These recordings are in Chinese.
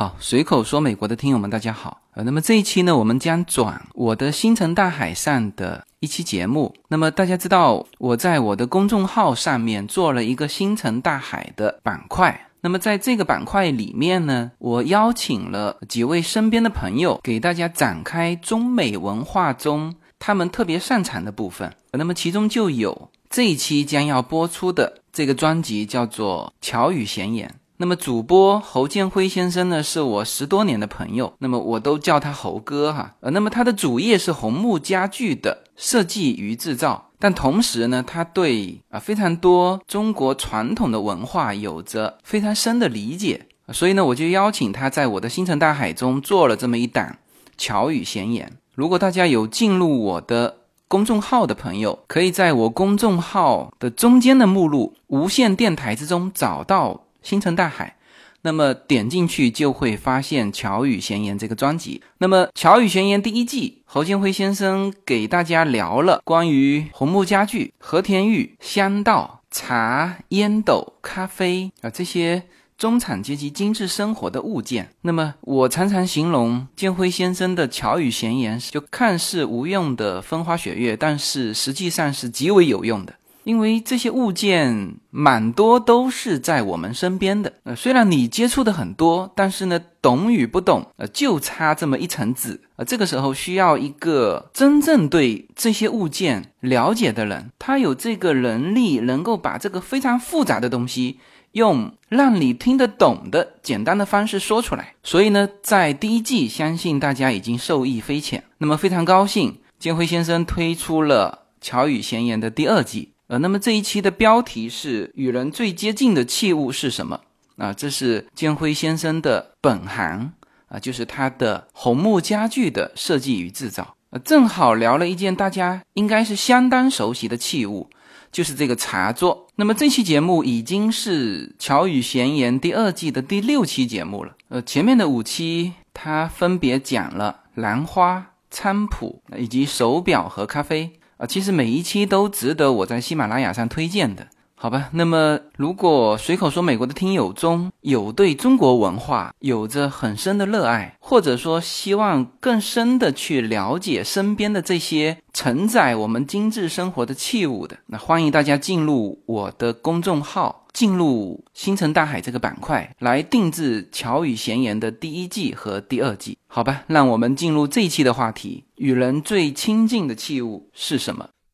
好，随口说美国的听友们，大家好。呃，那么这一期呢，我们将转我的星辰大海上的一期节目。那么大家知道，我在我的公众号上面做了一个星辰大海的板块。那么在这个板块里面呢，我邀请了几位身边的朋友，给大家展开中美文化中他们特别擅长的部分。那么其中就有这一期将要播出的这个专辑，叫做《巧语闲言》。那么主播侯建辉先生呢，是我十多年的朋友，那么我都叫他侯哥哈。呃，那么他的主业是红木家具的设计与制造，但同时呢，他对啊非常多中国传统的文化有着非常深的理解，所以呢，我就邀请他在我的星辰大海中做了这么一档巧语闲言。如果大家有进入我的公众号的朋友，可以在我公众号的中间的目录“无线电台”之中找到。星辰大海，那么点进去就会发现《巧语闲言》这个专辑。那么《巧语闲言》第一季，侯建辉先生给大家聊了关于红木家具、和田玉、香道、茶、烟斗、咖啡啊这些中产阶级精致生活的物件。那么我常常形容建辉先生的《巧语闲言》，就看似无用的风花雪月，但是实际上是极为有用的。因为这些物件蛮多都是在我们身边的，呃，虽然你接触的很多，但是呢，懂与不懂，呃，就差这么一层纸，呃，这个时候需要一个真正对这些物件了解的人，他有这个能力，能够把这个非常复杂的东西用让你听得懂的简单的方式说出来。所以呢，在第一季，相信大家已经受益匪浅。那么非常高兴，建辉先生推出了《巧语闲言》的第二季。呃，那么这一期的标题是“与人最接近的器物是什么”？啊，这是建辉先生的本行啊，就是他的红木家具的设计与制造。呃，正好聊了一件大家应该是相当熟悉的器物，就是这个茶座。那么这期节目已经是《巧语闲言》第二季的第六期节目了。呃，前面的五期他分别讲了兰花、菖蒲以及手表和咖啡。啊，其实每一期都值得我在喜马拉雅上推荐的，好吧？那么，如果随口说美国的听友中有对中国文化有着很深的热爱，或者说希望更深的去了解身边的这些承载我们精致生活的器物的，那欢迎大家进入我的公众号。进入星辰大海这个板块来定制《巧语闲言》的第一季和第二季，好吧？让我们进入这一期的话题：与人最亲近的器物是什么？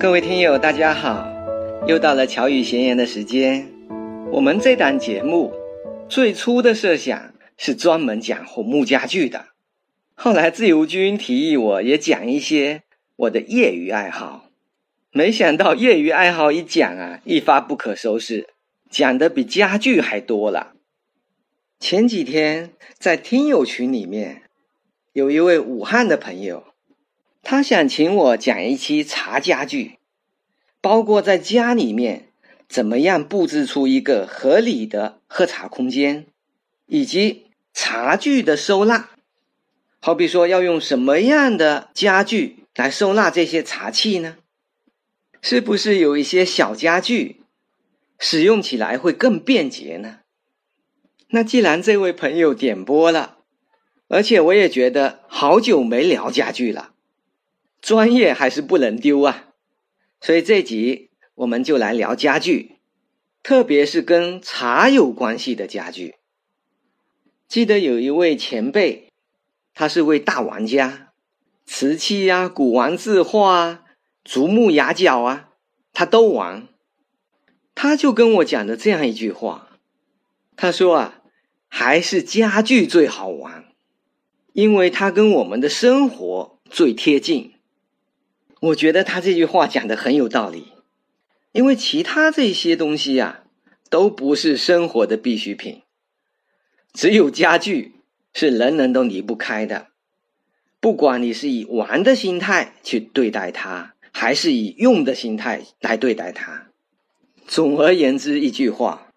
各位听友，大家好！又到了巧语闲言的时间。我们这档节目最初的设想是专门讲红木家具的，后来自由军提议我也讲一些我的业余爱好，没想到业余爱好一讲啊，一发不可收拾，讲的比家具还多了。前几天在听友群里面，有一位武汉的朋友。他想请我讲一期茶家具，包括在家里面怎么样布置出一个合理的喝茶空间，以及茶具的收纳。好比说，要用什么样的家具来收纳这些茶器呢？是不是有一些小家具使用起来会更便捷呢？那既然这位朋友点播了，而且我也觉得好久没聊家具了。专业还是不能丢啊，所以这集我们就来聊家具，特别是跟茶有关系的家具。记得有一位前辈，他是位大玩家，瓷器啊、古玩字画啊、竹木牙角啊，他都玩。他就跟我讲的这样一句话，他说啊，还是家具最好玩，因为它跟我们的生活最贴近。我觉得他这句话讲的很有道理，因为其他这些东西呀，都不是生活的必需品。只有家具是人人都离不开的，不管你是以玩的心态去对待它，还是以用的心态来对待它。总而言之，一句话，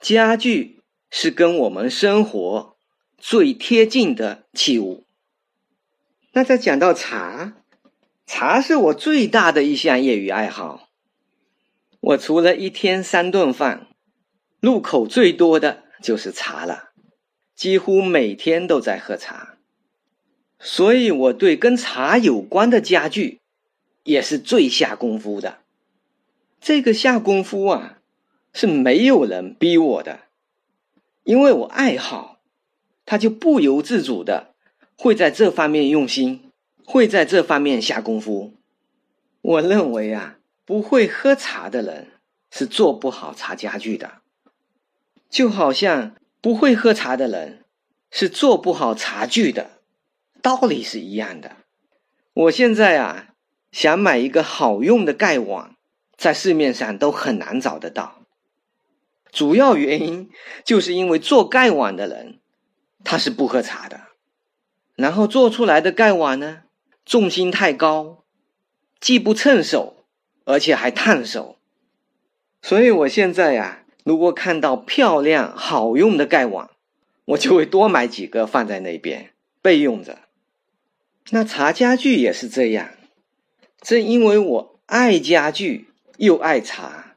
家具是跟我们生活最贴近的器物。那再讲到茶，茶是我最大的一项业余爱好。我除了一天三顿饭，入口最多的就是茶了。几乎每天都在喝茶，所以我对跟茶有关的家具也是最下功夫的。这个下功夫啊，是没有人逼我的，因为我爱好，他就不由自主的会在这方面用心，会在这方面下功夫。我认为啊，不会喝茶的人是做不好茶家具的，就好像。不会喝茶的人是做不好茶具的，道理是一样的。我现在啊，想买一个好用的盖碗，在市面上都很难找得到。主要原因就是因为做盖碗的人他是不喝茶的，然后做出来的盖碗呢，重心太高，既不趁手，而且还烫手。所以我现在呀。如果看到漂亮好用的盖碗，我就会多买几个放在那边备用着。那茶家具也是这样，正因为我爱家具又爱茶，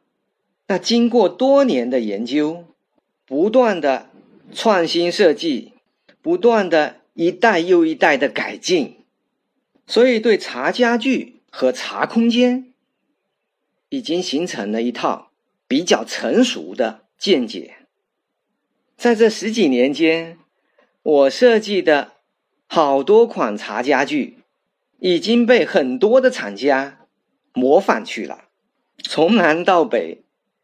那经过多年的研究，不断的创新设计，不断的一代又一代的改进，所以对茶家具和茶空间已经形成了一套。比较成熟的见解，在这十几年间，我设计的好多款茶家具已经被很多的厂家模仿去了，从南到北，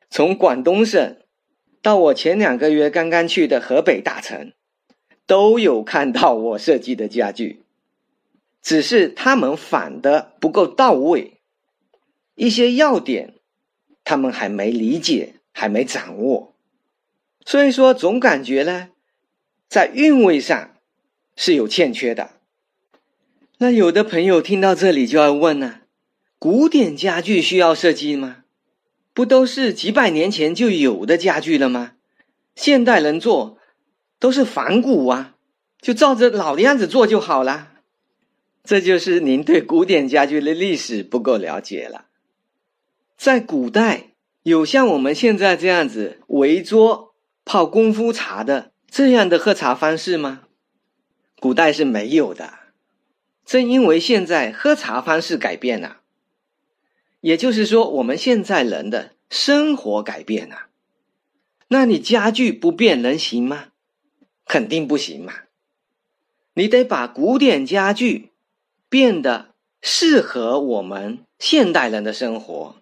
从广东省到我前两个月刚刚去的河北大城，都有看到我设计的家具，只是他们仿的不够到位，一些要点。他们还没理解，还没掌握，所以说总感觉呢，在韵味上是有欠缺的。那有的朋友听到这里就要问呢：古典家具需要设计吗？不都是几百年前就有的家具了吗？现代人做都是仿古啊，就照着老的样子做就好了。这就是您对古典家具的历史不够了解了。在古代，有像我们现在这样子围桌泡功夫茶的这样的喝茶方式吗？古代是没有的。正因为现在喝茶方式改变了，也就是说，我们现在人的生活改变了，那你家具不变能行吗？肯定不行嘛。你得把古典家具变得适合我们现代人的生活。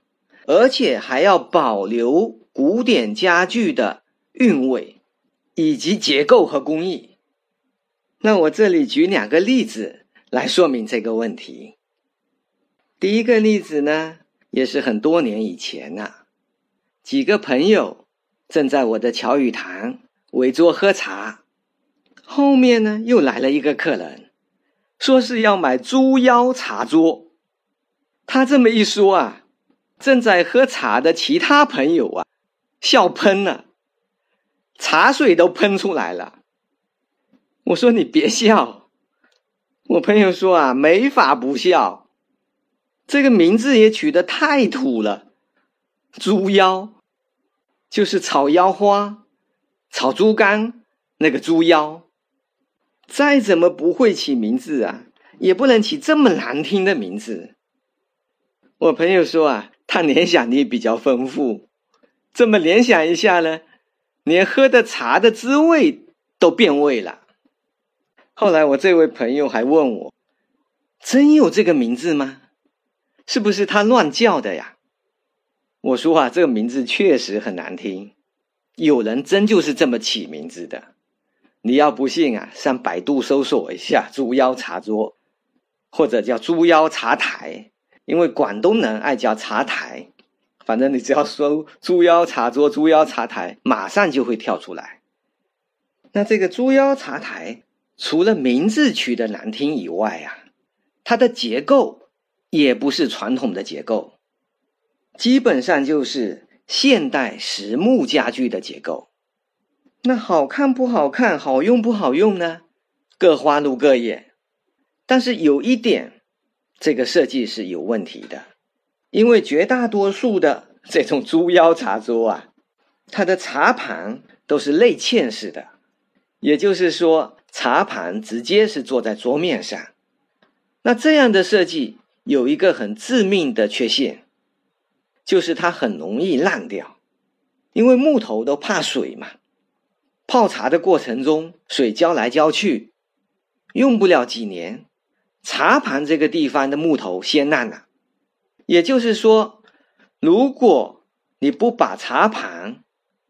而且还要保留古典家具的韵味，以及结构和工艺。那我这里举两个例子来说明这个问题。第一个例子呢，也是很多年以前了，几个朋友正在我的乔语堂围桌喝茶，后面呢又来了一个客人，说是要买猪腰茶桌。他这么一说啊。正在喝茶的其他朋友啊，笑喷了，茶水都喷出来了。我说你别笑，我朋友说啊，没法不笑，这个名字也取得太土了，猪腰，就是炒腰花、炒猪肝那个猪腰，再怎么不会起名字啊，也不能起这么难听的名字。我朋友说啊。他联想力比较丰富，这么联想一下呢，连喝的茶的滋味都变味了。后来我这位朋友还问我：“真有这个名字吗？是不是他乱叫的呀？”我说：“啊，这个名字确实很难听，有人真就是这么起名字的。你要不信啊，上百度搜索一下‘猪腰茶桌’，或者叫‘猪腰茶台’，因为广东人爱叫茶台。反正你只要搜‘猪腰茶桌’‘猪腰茶台’，马上就会跳出来。那这个‘猪腰茶台’。”除了名字取得难听以外啊，它的结构也不是传统的结构，基本上就是现代实木家具的结构。那好看不好看，好用不好用呢？各花入各眼。但是有一点，这个设计是有问题的，因为绝大多数的这种猪腰茶桌啊，它的茶盘都是内嵌式的，也就是说。茶盘直接是坐在桌面上，那这样的设计有一个很致命的缺陷，就是它很容易烂掉，因为木头都怕水嘛。泡茶的过程中，水浇来浇去，用不了几年，茶盘这个地方的木头先烂了。也就是说，如果你不把茶盘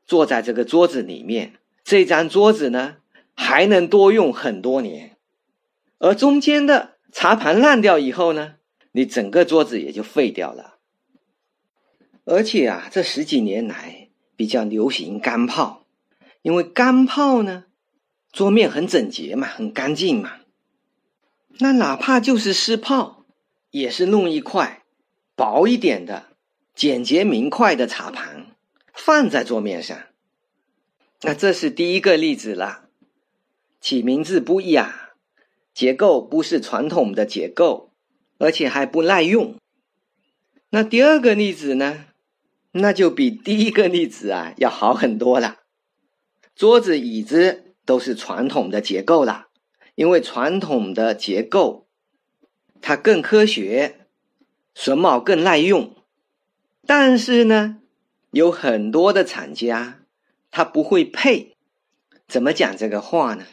坐在这个桌子里面，这张桌子呢？还能多用很多年，而中间的茶盘烂掉以后呢，你整个桌子也就废掉了。而且啊，这十几年来比较流行干泡，因为干泡呢，桌面很整洁嘛，很干净嘛。那哪怕就是湿泡，也是弄一块薄一点的、简洁明快的茶盘放在桌面上。那这是第一个例子了。起名字不雅，结构不是传统的结构，而且还不耐用。那第二个例子呢？那就比第一个例子啊要好很多了。桌子椅子都是传统的结构了，因为传统的结构它更科学，榫卯更耐用。但是呢，有很多的厂家他不会配。怎么讲这个话呢？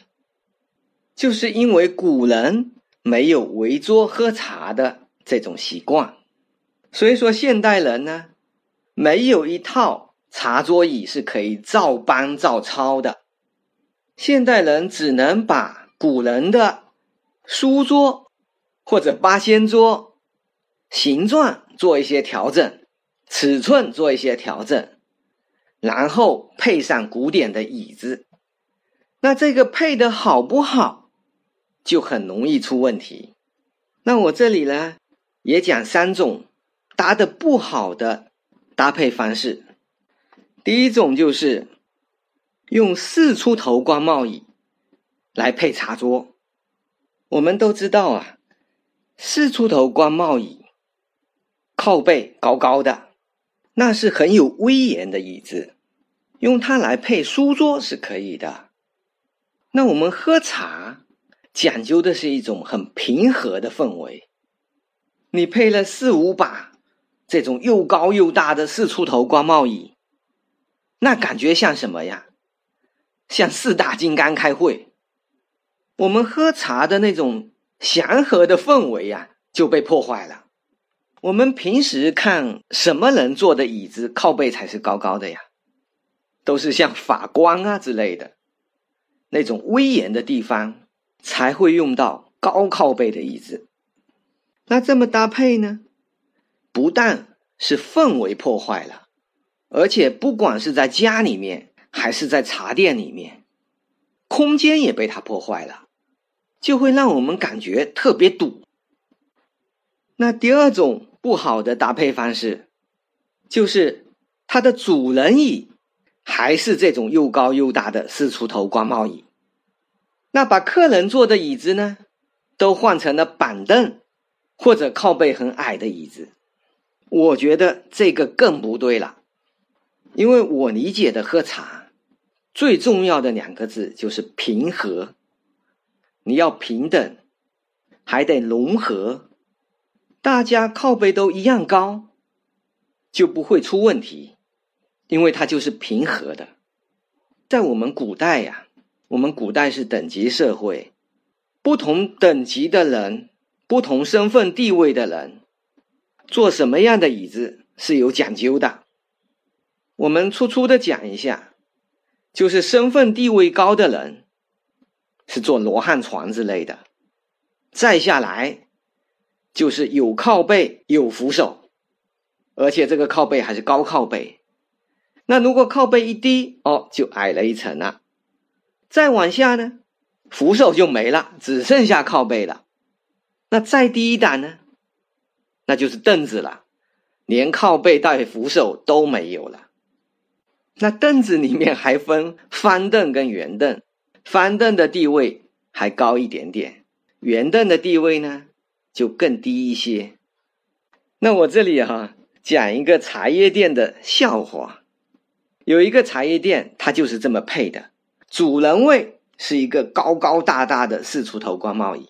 就是因为古人没有围桌喝茶的这种习惯，所以说现代人呢，没有一套茶桌椅是可以照搬照抄的。现代人只能把古人的书桌或者八仙桌形状做一些调整，尺寸做一些调整，然后配上古典的椅子。那这个配的好不好？就很容易出问题。那我这里呢，也讲三种搭的不好的搭配方式。第一种就是用四出头光帽椅来配茶桌。我们都知道啊，四出头光帽椅靠背高高的，那是很有威严的椅子，用它来配书桌是可以的。那我们喝茶。讲究的是一种很平和的氛围。你配了四五把这种又高又大的四出头光帽椅，那感觉像什么呀？像四大金刚开会。我们喝茶的那种祥和的氛围呀，就被破坏了。我们平时看什么人坐的椅子靠背才是高高的呀？都是像法官啊之类的那种威严的地方。才会用到高靠背的椅子。那这么搭配呢？不但是氛围破坏了，而且不管是在家里面还是在茶店里面，空间也被它破坏了，就会让我们感觉特别堵。那第二种不好的搭配方式，就是它的主人椅还是这种又高又大的四出头光帽椅。那把客人坐的椅子呢，都换成了板凳或者靠背很矮的椅子，我觉得这个更不对了。因为我理解的喝茶最重要的两个字就是平和，你要平等，还得融合，大家靠背都一样高，就不会出问题，因为它就是平和的。在我们古代呀。我们古代是等级社会，不同等级的人、不同身份地位的人，坐什么样的椅子是有讲究的。我们粗粗的讲一下，就是身份地位高的人是坐罗汉床之类的，再下来就是有靠背、有扶手，而且这个靠背还是高靠背。那如果靠背一低，哦，就矮了一层了。再往下呢，扶手就没了，只剩下靠背了。那再低一档呢，那就是凳子了，连靠背带扶手都没有了。那凳子里面还分方凳跟圆凳，方凳的地位还高一点点，圆凳的地位呢就更低一些。那我这里哈讲一个茶叶店的笑话，有一个茶叶店，它就是这么配的。主人位是一个高高大大的四出头官帽椅，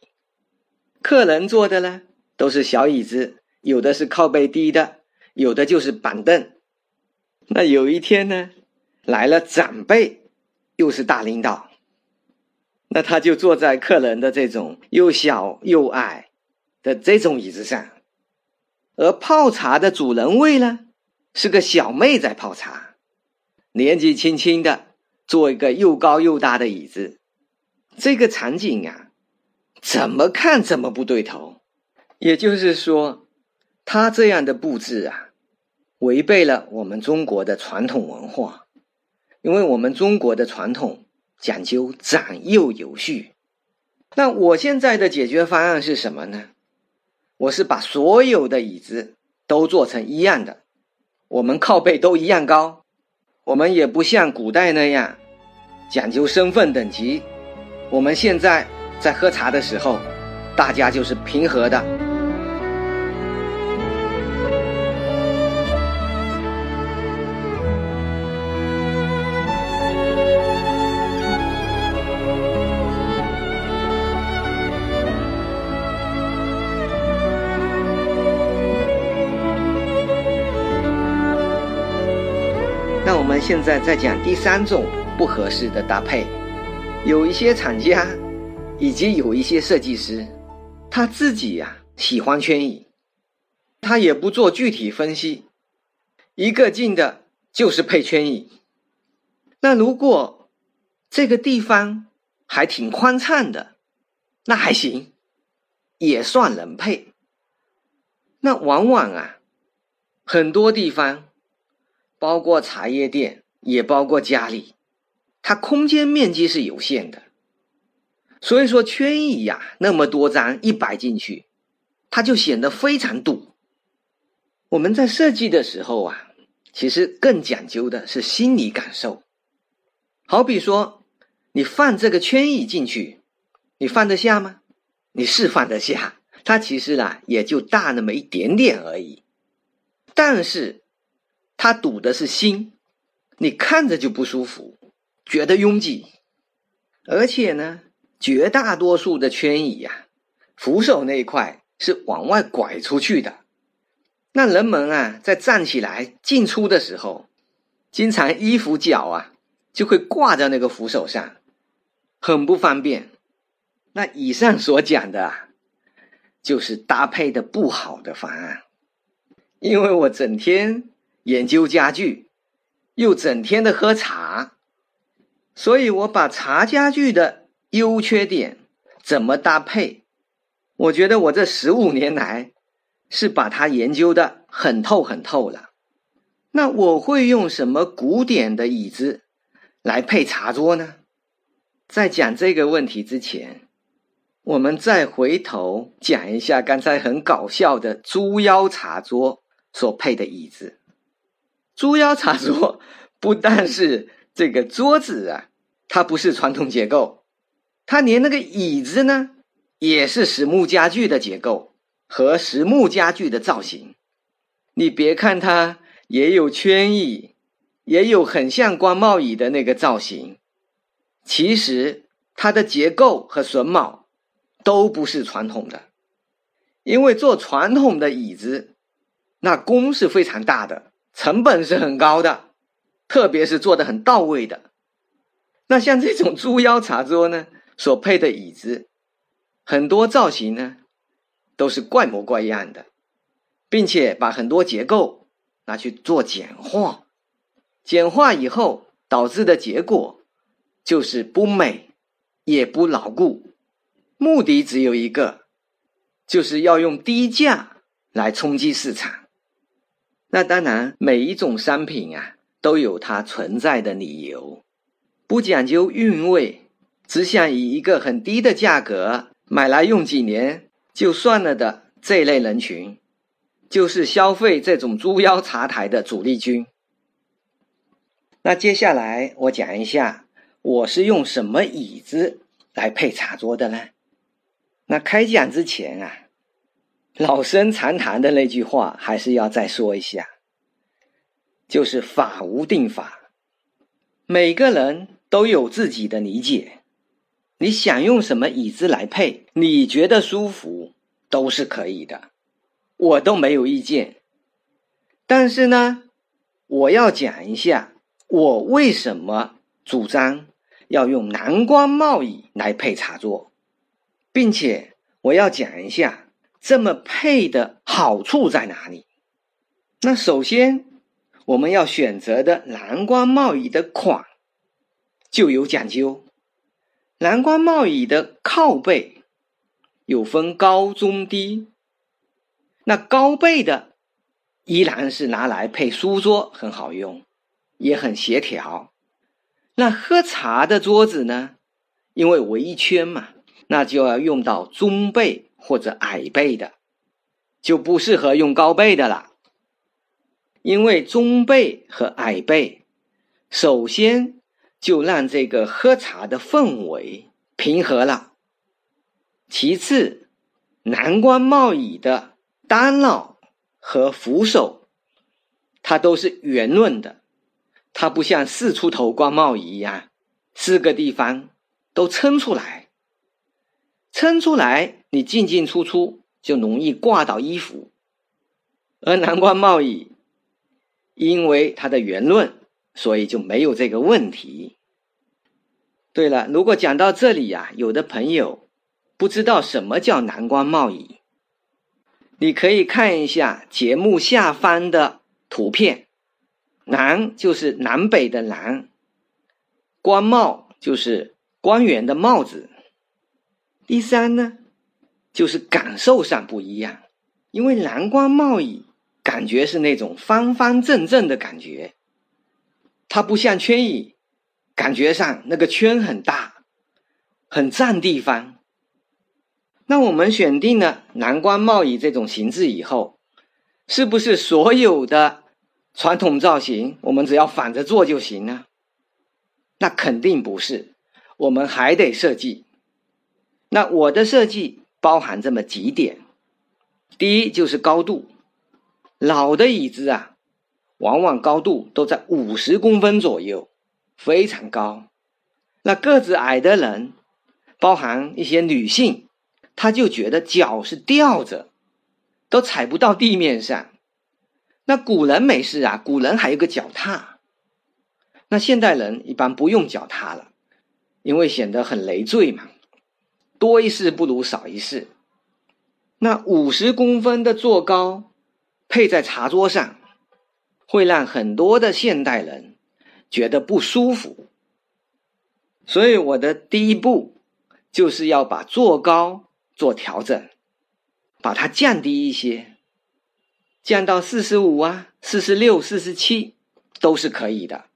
客人坐的呢都是小椅子，有的是靠背低的，有的就是板凳。那有一天呢，来了长辈，又是大领导，那他就坐在客人的这种又小又矮的这种椅子上，而泡茶的主人位呢，是个小妹在泡茶，年纪轻轻的。做一个又高又大的椅子，这个场景啊，怎么看怎么不对头。也就是说，他这样的布置啊，违背了我们中国的传统文化。因为我们中国的传统讲究长幼有序。那我现在的解决方案是什么呢？我是把所有的椅子都做成一样的，我们靠背都一样高。我们也不像古代那样讲究身份等级，我们现在在喝茶的时候，大家就是平和的。现在在讲第三种不合适的搭配，有一些厂家以及有一些设计师，他自己呀喜欢圈椅，他也不做具体分析，一个劲的就是配圈椅。那如果这个地方还挺宽敞的，那还行，也算能配。那往往啊，很多地方。包括茶叶店，也包括家里，它空间面积是有限的，所以说圈椅呀，那么多张一摆进去，它就显得非常堵。我们在设计的时候啊，其实更讲究的是心理感受。好比说，你放这个圈椅进去，你放得下吗？你是放得下，它其实呢也就大那么一点点而已，但是。它堵的是心，你看着就不舒服，觉得拥挤，而且呢，绝大多数的圈椅呀，扶手那一块是往外拐出去的，那人们啊，在站起来进出的时候，经常衣服脚啊就会挂在那个扶手上，很不方便。那以上所讲的啊，就是搭配的不好的方案，因为我整天。研究家具，又整天的喝茶，所以我把茶家具的优缺点怎么搭配，我觉得我这十五年来是把它研究的很透很透了。那我会用什么古典的椅子来配茶桌呢？在讲这个问题之前，我们再回头讲一下刚才很搞笑的猪腰茶桌所配的椅子。猪腰茶桌不但是这个桌子啊，它不是传统结构，它连那个椅子呢，也是实木家具的结构和实木家具的造型。你别看它也有圈椅，也有很像官帽椅的那个造型，其实它的结构和榫卯都不是传统的，因为做传统的椅子，那工是非常大的。成本是很高的，特别是做的很到位的。那像这种猪腰茶桌呢，所配的椅子，很多造型呢都是怪模怪样的，并且把很多结构拿去做简化，简化以后导致的结果就是不美，也不牢固，目的只有一个，就是要用低价来冲击市场。那当然，每一种商品啊都有它存在的理由。不讲究韵味，只想以一个很低的价格买来用几年就算了的这类人群，就是消费这种猪腰茶台的主力军。那接下来我讲一下，我是用什么椅子来配茶桌的呢？那开讲之前啊，老生常谈的那句话还是要再说一下，就是法无定法，每个人。都有自己的理解，你想用什么椅子来配，你觉得舒服都是可以的，我都没有意见。但是呢，我要讲一下我为什么主张要用南瓜帽椅来配茶桌，并且我要讲一下这么配的好处在哪里。那首先，我们要选择的蓝光帽椅的款。就有讲究，蓝光帽椅的靠背有分高中低，那高背的依然是拿来配书桌很好用，也很协调。那喝茶的桌子呢，因为围一圈嘛，那就要用到中背或者矮背的，就不适合用高背的了，因为中背和矮背首先。就让这个喝茶的氛围平和了。其次，蓝光帽椅的单脑和扶手，它都是圆润的，它不像四出头光帽椅一样，四个地方都撑出来，撑出来你进进出出就容易挂到衣服。而蓝光帽椅因为它的圆润。所以就没有这个问题。对了，如果讲到这里呀，有的朋友不知道什么叫南光贸易，你可以看一下节目下方的图片。南就是南北的南，官帽就是官员的帽子。第三呢，就是感受上不一样，因为蓝光贸易感觉是那种方方正正的感觉。它不像圈椅，感觉上那个圈很大，很占地方。那我们选定了蓝光贸易这种形制以后，是不是所有的传统造型我们只要反着做就行呢？那肯定不是，我们还得设计。那我的设计包含这么几点：第一就是高度，老的椅子啊。往往高度都在五十公分左右，非常高。那个子矮的人，包含一些女性，她就觉得脚是吊着，都踩不到地面上。那古人没事啊，古人还有个脚踏。那现代人一般不用脚踏了，因为显得很累赘嘛。多一事不如少一事。那五十公分的坐高，配在茶桌上。会让很多的现代人觉得不舒服，所以我的第一步就是要把坐高做调整，把它降低一些，降到四十五啊、四十六、四十七都是可以的。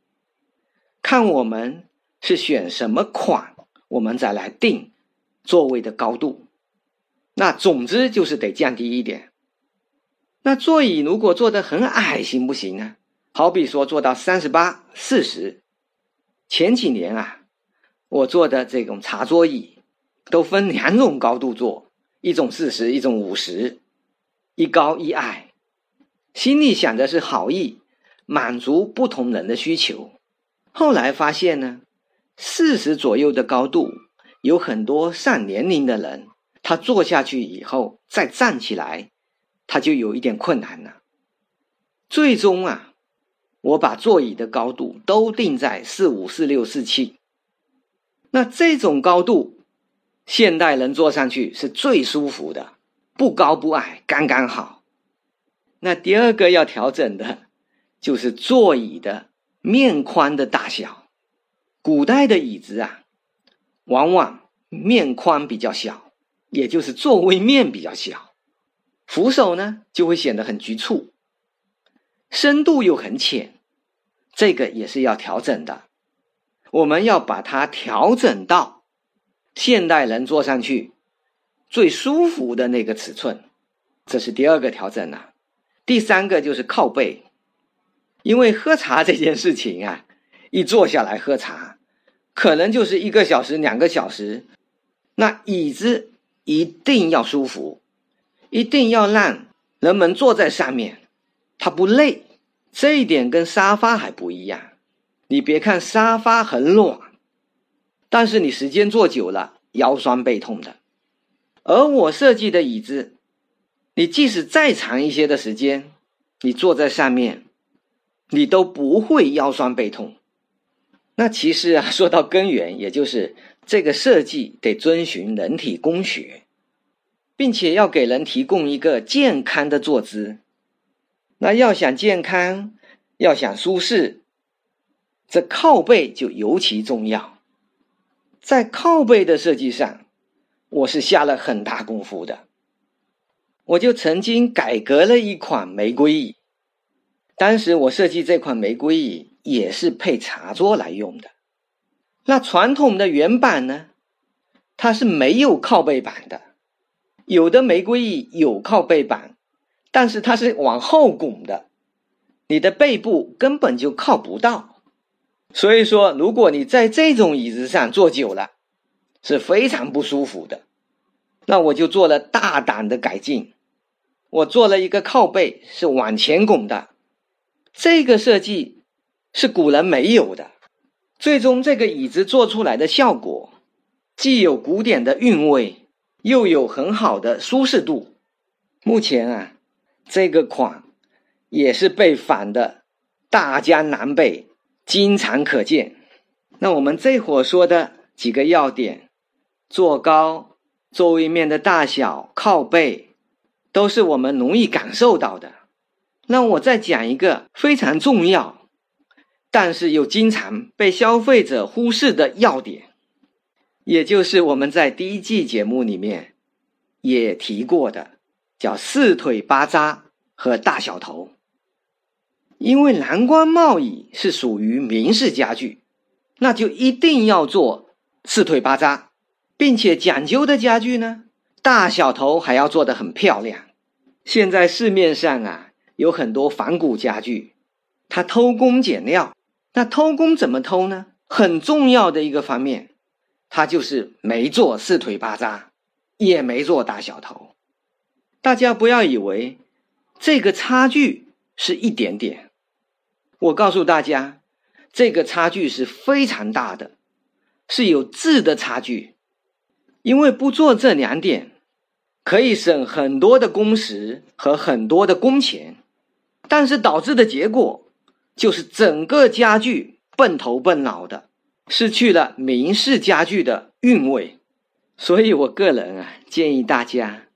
看我们是选什么款，我们再来定座位的高度。那总之就是得降低一点。那座椅如果坐得很矮，行不行呢？好比说做到三十八、四十。前几年啊，我坐的这种茶桌椅都分两种高度坐，一种四十，一种五十，一高一矮。心里想的是好意，满足不同人的需求。后来发现呢，四十左右的高度，有很多上年龄的人，他坐下去以后再站起来。他就有一点困难了。最终啊，我把座椅的高度都定在四五、四六、四七，那这种高度，现代人坐上去是最舒服的，不高不矮，刚刚好。那第二个要调整的，就是座椅的面宽的大小。古代的椅子啊，往往面宽比较小，也就是座位面比较小，扶手呢就会显得很局促，深度又很浅，这个也是要调整的。我们要把它调整到现代人坐上去最舒服的那个尺寸，这是第二个调整了。第三个就是靠背，因为喝茶这件事情啊，一坐下来喝茶，可能就是一个小时、两个小时，那椅子一定要舒服，一定要让人们坐在上面，它不累。这一点跟沙发还不一样。你别看沙发很软，但是你时间坐久了腰酸背痛的。而我设计的椅子。你即使再长一些的时间，你坐在上面，你都不会腰酸背痛。那其实啊，说到根源，也就是这个设计得遵循人体工学，并且要给人提供一个健康的坐姿。那要想健康，要想舒适，这靠背就尤其重要。在靠背的设计上，我是下了很大功夫的。我就曾经改革了一款玫瑰椅，当时我设计这款玫瑰椅也是配茶桌来用的。那传统的原版呢，它是没有靠背板的，有的玫瑰椅有靠背板，但是它是往后拱的，你的背部根本就靠不到。所以说，如果你在这种椅子上坐久了，是非常不舒服的。那我就做了大胆的改进，我做了一个靠背是往前拱的，这个设计是古人没有的。最终这个椅子做出来的效果，既有古典的韵味，又有很好的舒适度。目前啊，这个款也是被仿的大江南北，经常可见。那我们这会儿说的几个要点，坐高。座位面的大小、靠背，都是我们容易感受到的。那我再讲一个非常重要，但是又经常被消费者忽视的要点，也就是我们在第一季节目里面也提过的，叫四腿八扎和大小头。因为蓝光贸易是属于明式家具，那就一定要做四腿八扎。并且讲究的家具呢，大小头还要做的很漂亮。现在市面上啊有很多仿古家具，它偷工减料。那偷工怎么偷呢？很重要的一个方面，他就是没做四腿八扎，也没做大小头。大家不要以为这个差距是一点点，我告诉大家，这个差距是非常大的，是有质的差距。因为不做这两点，可以省很多的工时和很多的工钱，但是导致的结果就是整个家具笨头笨脑的，失去了明式家具的韵味。所以我个人啊，建议大家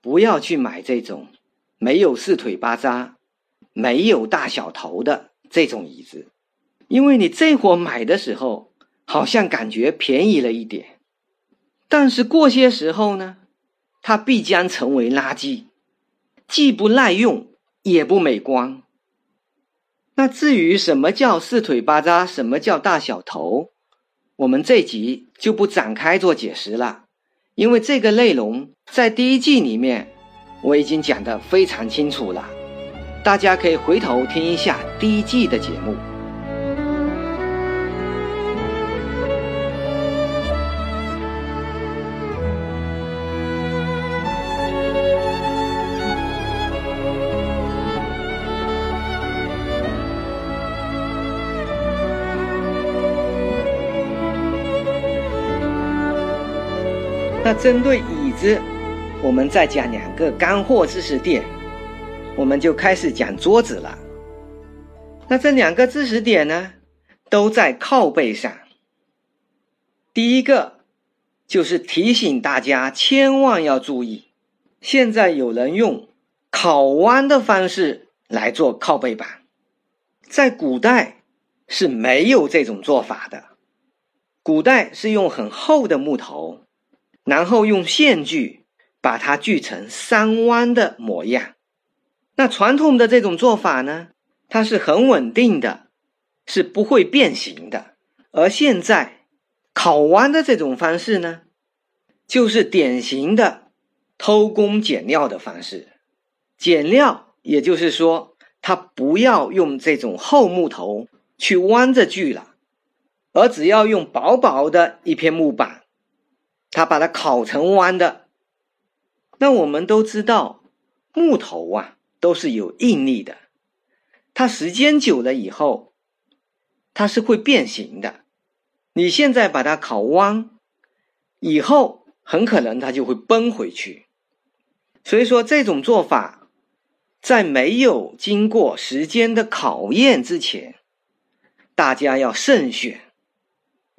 不要去买这种没有四腿八扎、没有大小头的这种椅子，因为你这会买的时候，好像感觉便宜了一点。但是过些时候呢，它必将成为垃圾，既不耐用也不美观。那至于什么叫四腿八扎，什么叫大小头，我们这集就不展开做解释了，因为这个内容在第一季里面我已经讲得非常清楚了，大家可以回头听一下第一季的节目。那针对椅子，我们再讲两个干货知识点，我们就开始讲桌子了。那这两个知识点呢，都在靠背上。第一个就是提醒大家千万要注意，现在有人用烤弯的方式来做靠背板，在古代是没有这种做法的。古代是用很厚的木头，然后用线锯把它锯成三弯的模样。那传统的这种做法呢，它是很稳定的，是不会变形的。而现在烤弯的这种方式呢，就是典型的偷工减料的方式。减料，也就是说，它不要用这种厚木头去弯着锯了。而只要用薄薄的一片木板，它把它烤成弯的。那我们都知道，木头啊都是有应力的，它时间久了以后，它是会变形的。你现在把它烤弯，以后很可能它就会崩回去。所以说，这种做法在没有经过时间的考验之前，大家要慎选。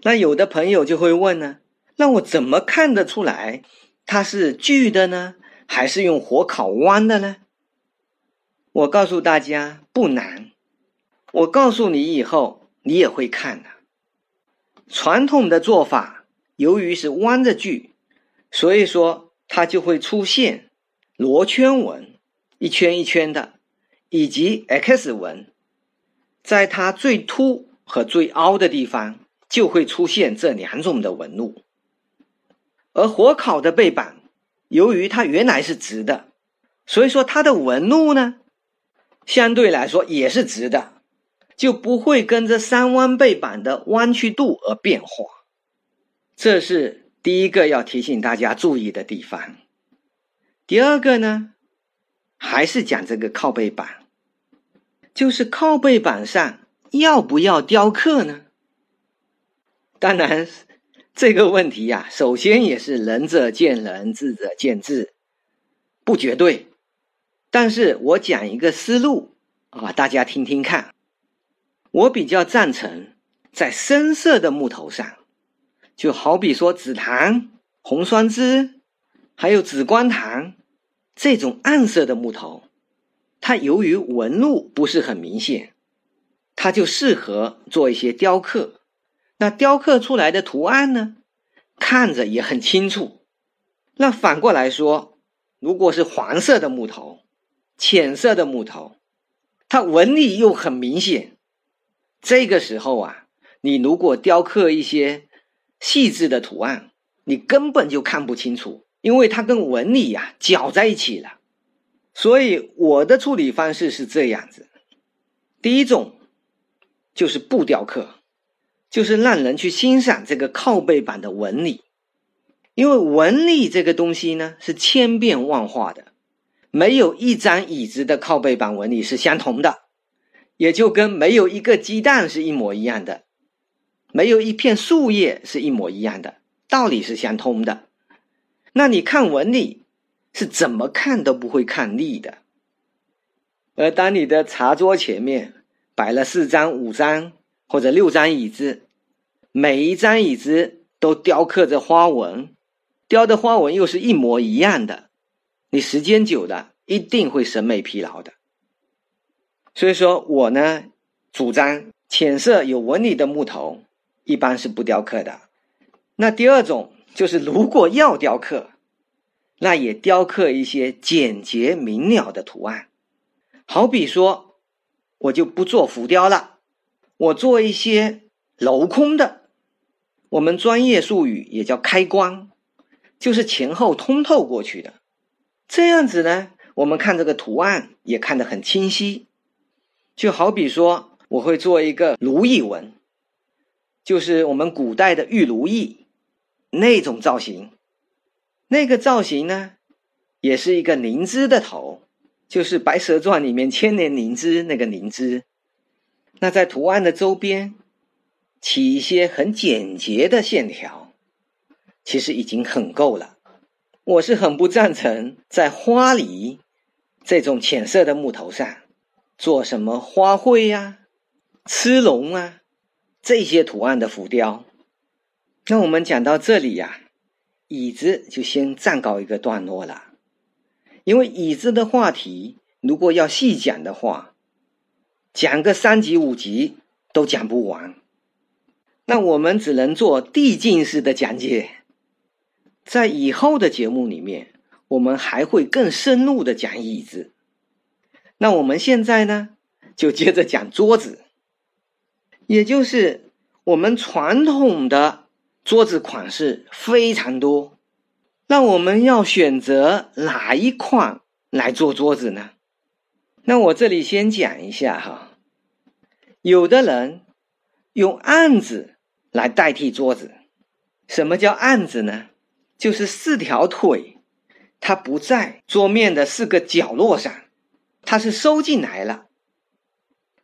那有的朋友就会问呢，那我怎么看得出来它是锯的呢，还是用火烤弯的呢？我告诉大家不难，我告诉你以后你也会看的。传统的做法，由于是弯着锯，所以说它就会出现螺圈纹，一圈一圈的，以及 X 纹，在它最凸和最凹的地方。就会出现这两种的纹路，而火烤的背板，由于它原来是直的，所以说它的纹路呢，相对来说也是直的，就不会跟着三弯背板的弯曲度而变化。这是第一个要提醒大家注意的地方。第二个呢，还是讲这个靠背板，就是靠背板上要不要雕刻呢？当然，这个问题呀，首先也是仁者见仁，智者见智，不绝对。但是我讲一个思路啊，大家听听看。我比较赞成在深色的木头上，就好比说紫檀、红酸枝，还有紫光檀这种暗色的木头，它由于纹路不是很明显，它就适合做一些雕刻。那雕刻出来的图案呢，看着也很清楚。那反过来说，如果是黄色的木头、浅色的木头，它纹理又很明显。这个时候啊，你如果雕刻一些细致的图案，你根本就看不清楚，因为它跟纹理呀搅在一起了。所以我的处理方式是这样子：第一种就是不雕刻。就是让人去欣赏这个靠背板的纹理，因为纹理这个东西呢是千变万化的，没有一张椅子的靠背板纹理是相同的，也就跟没有一个鸡蛋是一模一样的，没有一片树叶是一模一样的，道理是相通的。那你看纹理是怎么看都不会看腻的，而当你的茶桌前面摆了四张、五张。或者六张椅子，每一张椅子都雕刻着花纹，雕的花纹又是一模一样的，你时间久了一定会审美疲劳的。所以说我呢，主张浅色有纹理的木头一般是不雕刻的。那第二种就是，如果要雕刻，那也雕刻一些简洁明了的图案，好比说，我就不做浮雕了。我做一些镂空的，我们专业术语也叫开光，就是前后通透过去的。这样子呢，我们看这个图案也看得很清晰。就好比说，我会做一个如意纹，就是我们古代的玉如意那种造型。那个造型呢，也是一个灵芝的头，就是《白蛇传》里面千年灵芝那个灵芝。那在图案的周边起一些很简洁的线条，其实已经很够了。我是很不赞成在花梨这种浅色的木头上做什么花卉呀、螭龙啊这些图案的浮雕。那我们讲到这里呀，椅子就先暂告一个段落了。因为椅子的话题，如果要细讲的话，讲个三集五集都讲不完。那我们只能做递进式的讲解，在以后的节目里面，我们还会更深入的讲椅子。那我们现在呢，就接着讲桌子，也就是我们传统的桌子款式非常多。那我们要选择哪一款来做桌子呢？那我这里先讲一下哈，有的人用案子来代替桌子。什么叫案子呢？就是四条腿，它不在桌面的四个角落上，它是收进来了。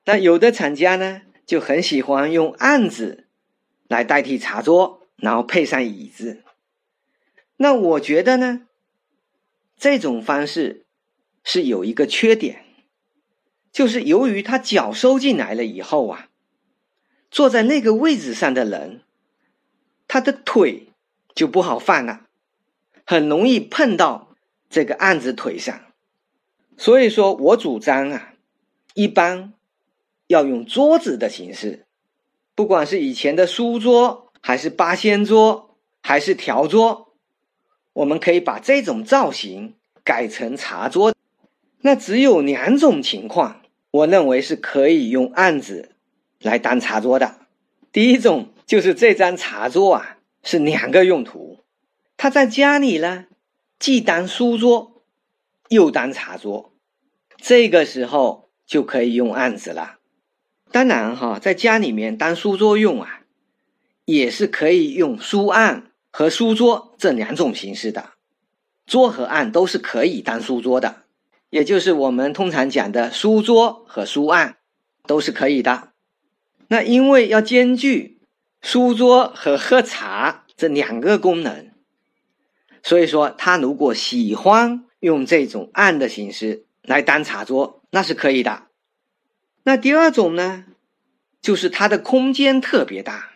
那有的厂家呢，就很喜欢用案子来代替茶桌，然后配上椅子。那我觉得呢，这种方式是有一个缺点，就是由于他脚收进来了以后啊，坐在那个位置上的人，他的腿就不好放了，很容易碰到这个案子腿上。所以说我主张啊，一般要用桌子的形式，不管是以前的书桌，还是八仙桌，还是条桌。我们可以把这种造型改成茶桌，那只有两种情况，我认为是可以用案子来当茶桌的。第一种就是这张茶桌啊是两个用途，它在家里呢既当书桌又当茶桌，这个时候就可以用案子了。当然哈，在家里面当书桌用啊，也是可以用书案。和书桌这两种形式的桌和案都是可以当书桌的，也就是我们通常讲的书桌和书案都是可以的。那因为要兼具书桌和喝茶这两个功能，所以说他如果喜欢用这种案的形式来当茶桌，那是可以的。那第二种呢，就是它的空间特别大。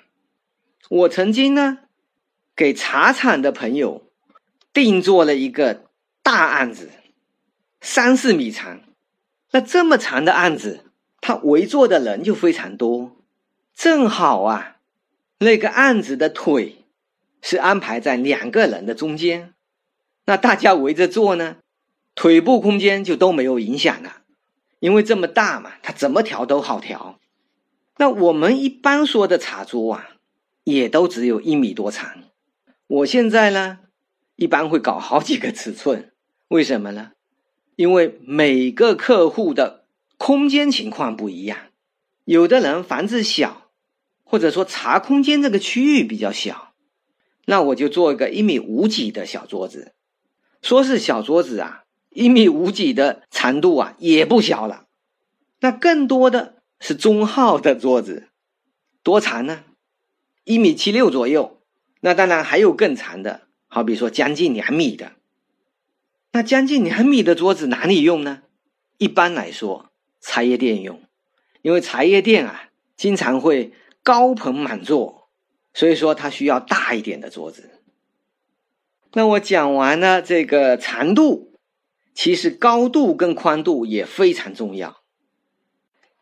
我曾经呢。给茶厂的朋友定做了一个大案子，三四米长。那这么长的案子，他围坐的人就非常多，正好啊，那个案子的腿是安排在两个人的中间，那大家围着坐呢，腿部空间就都没有影响了，因为这么大嘛，它怎么调都好调。那我们一般说的茶桌啊，也都只有一米多长。我现在呢，一般会搞好几个尺寸，为什么呢？因为每个客户的空间情况不一样，有的人房子小，或者说茶空间这个区域比较小，那我就做一个一米五几的小桌子。说是小桌子啊，一米五几的长度啊也不小了，那更多的是中号的桌子，多长呢？一米七六左右。那当然还有更长的，好比说将近两米的。那将近两米的桌子哪里用呢？一般来说，茶叶店用，因为茶叶店啊经常会高朋满座，所以说它需要大一点的桌子。那我讲完了这个长度，其实高度跟宽度也非常重要，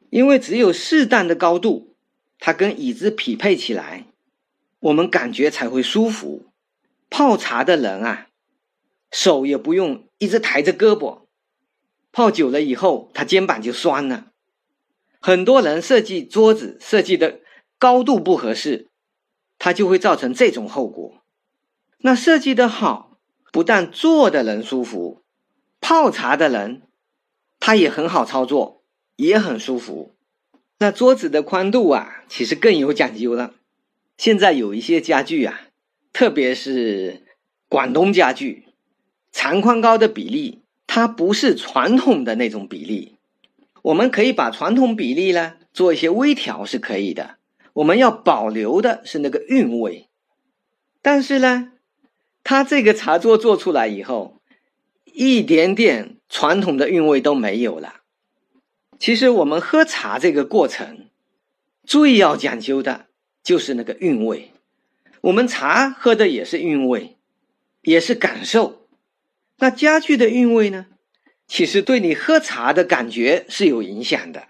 因为只有适当的高度，它跟椅子匹配起来。我们感觉才会舒服。泡茶的人啊，手也不用一直抬着胳膊，泡久了以后，他肩膀就酸了。很多人设计桌子设计的高度不合适，它就会造成这种后果。那设计的好，不但坐的人舒服，泡茶的人他也很好操作，也很舒服。那桌子的宽度啊，其实更有讲究了。现在有一些家具啊，特别是广东家具，长宽高的比例，它不是传统的那种比例。我们可以把传统比例呢做一些微调是可以的。我们要保留的是那个韵味。但是呢，它这个茶桌做出来以后，一点点传统的韵味都没有了。其实我们喝茶这个过程，最要讲究的。就是那个韵味，我们茶喝的也是韵味，也是感受。那家具的韵味呢？其实对你喝茶的感觉是有影响的。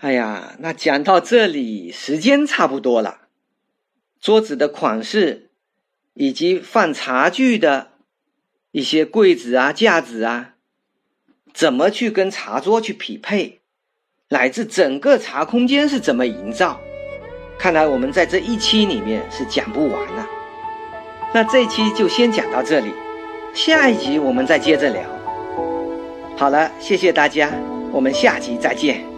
哎呀，那讲到这里，时间差不多了。桌子的款式，以及放茶具的一些柜子啊、架子啊，怎么去跟茶桌去匹配，乃至整个茶空间是怎么营造，看来我们在这一期里面是讲不完的。那这一期就先讲到这里，下一集我们再接着聊。好了，谢谢大家，我们下集再见。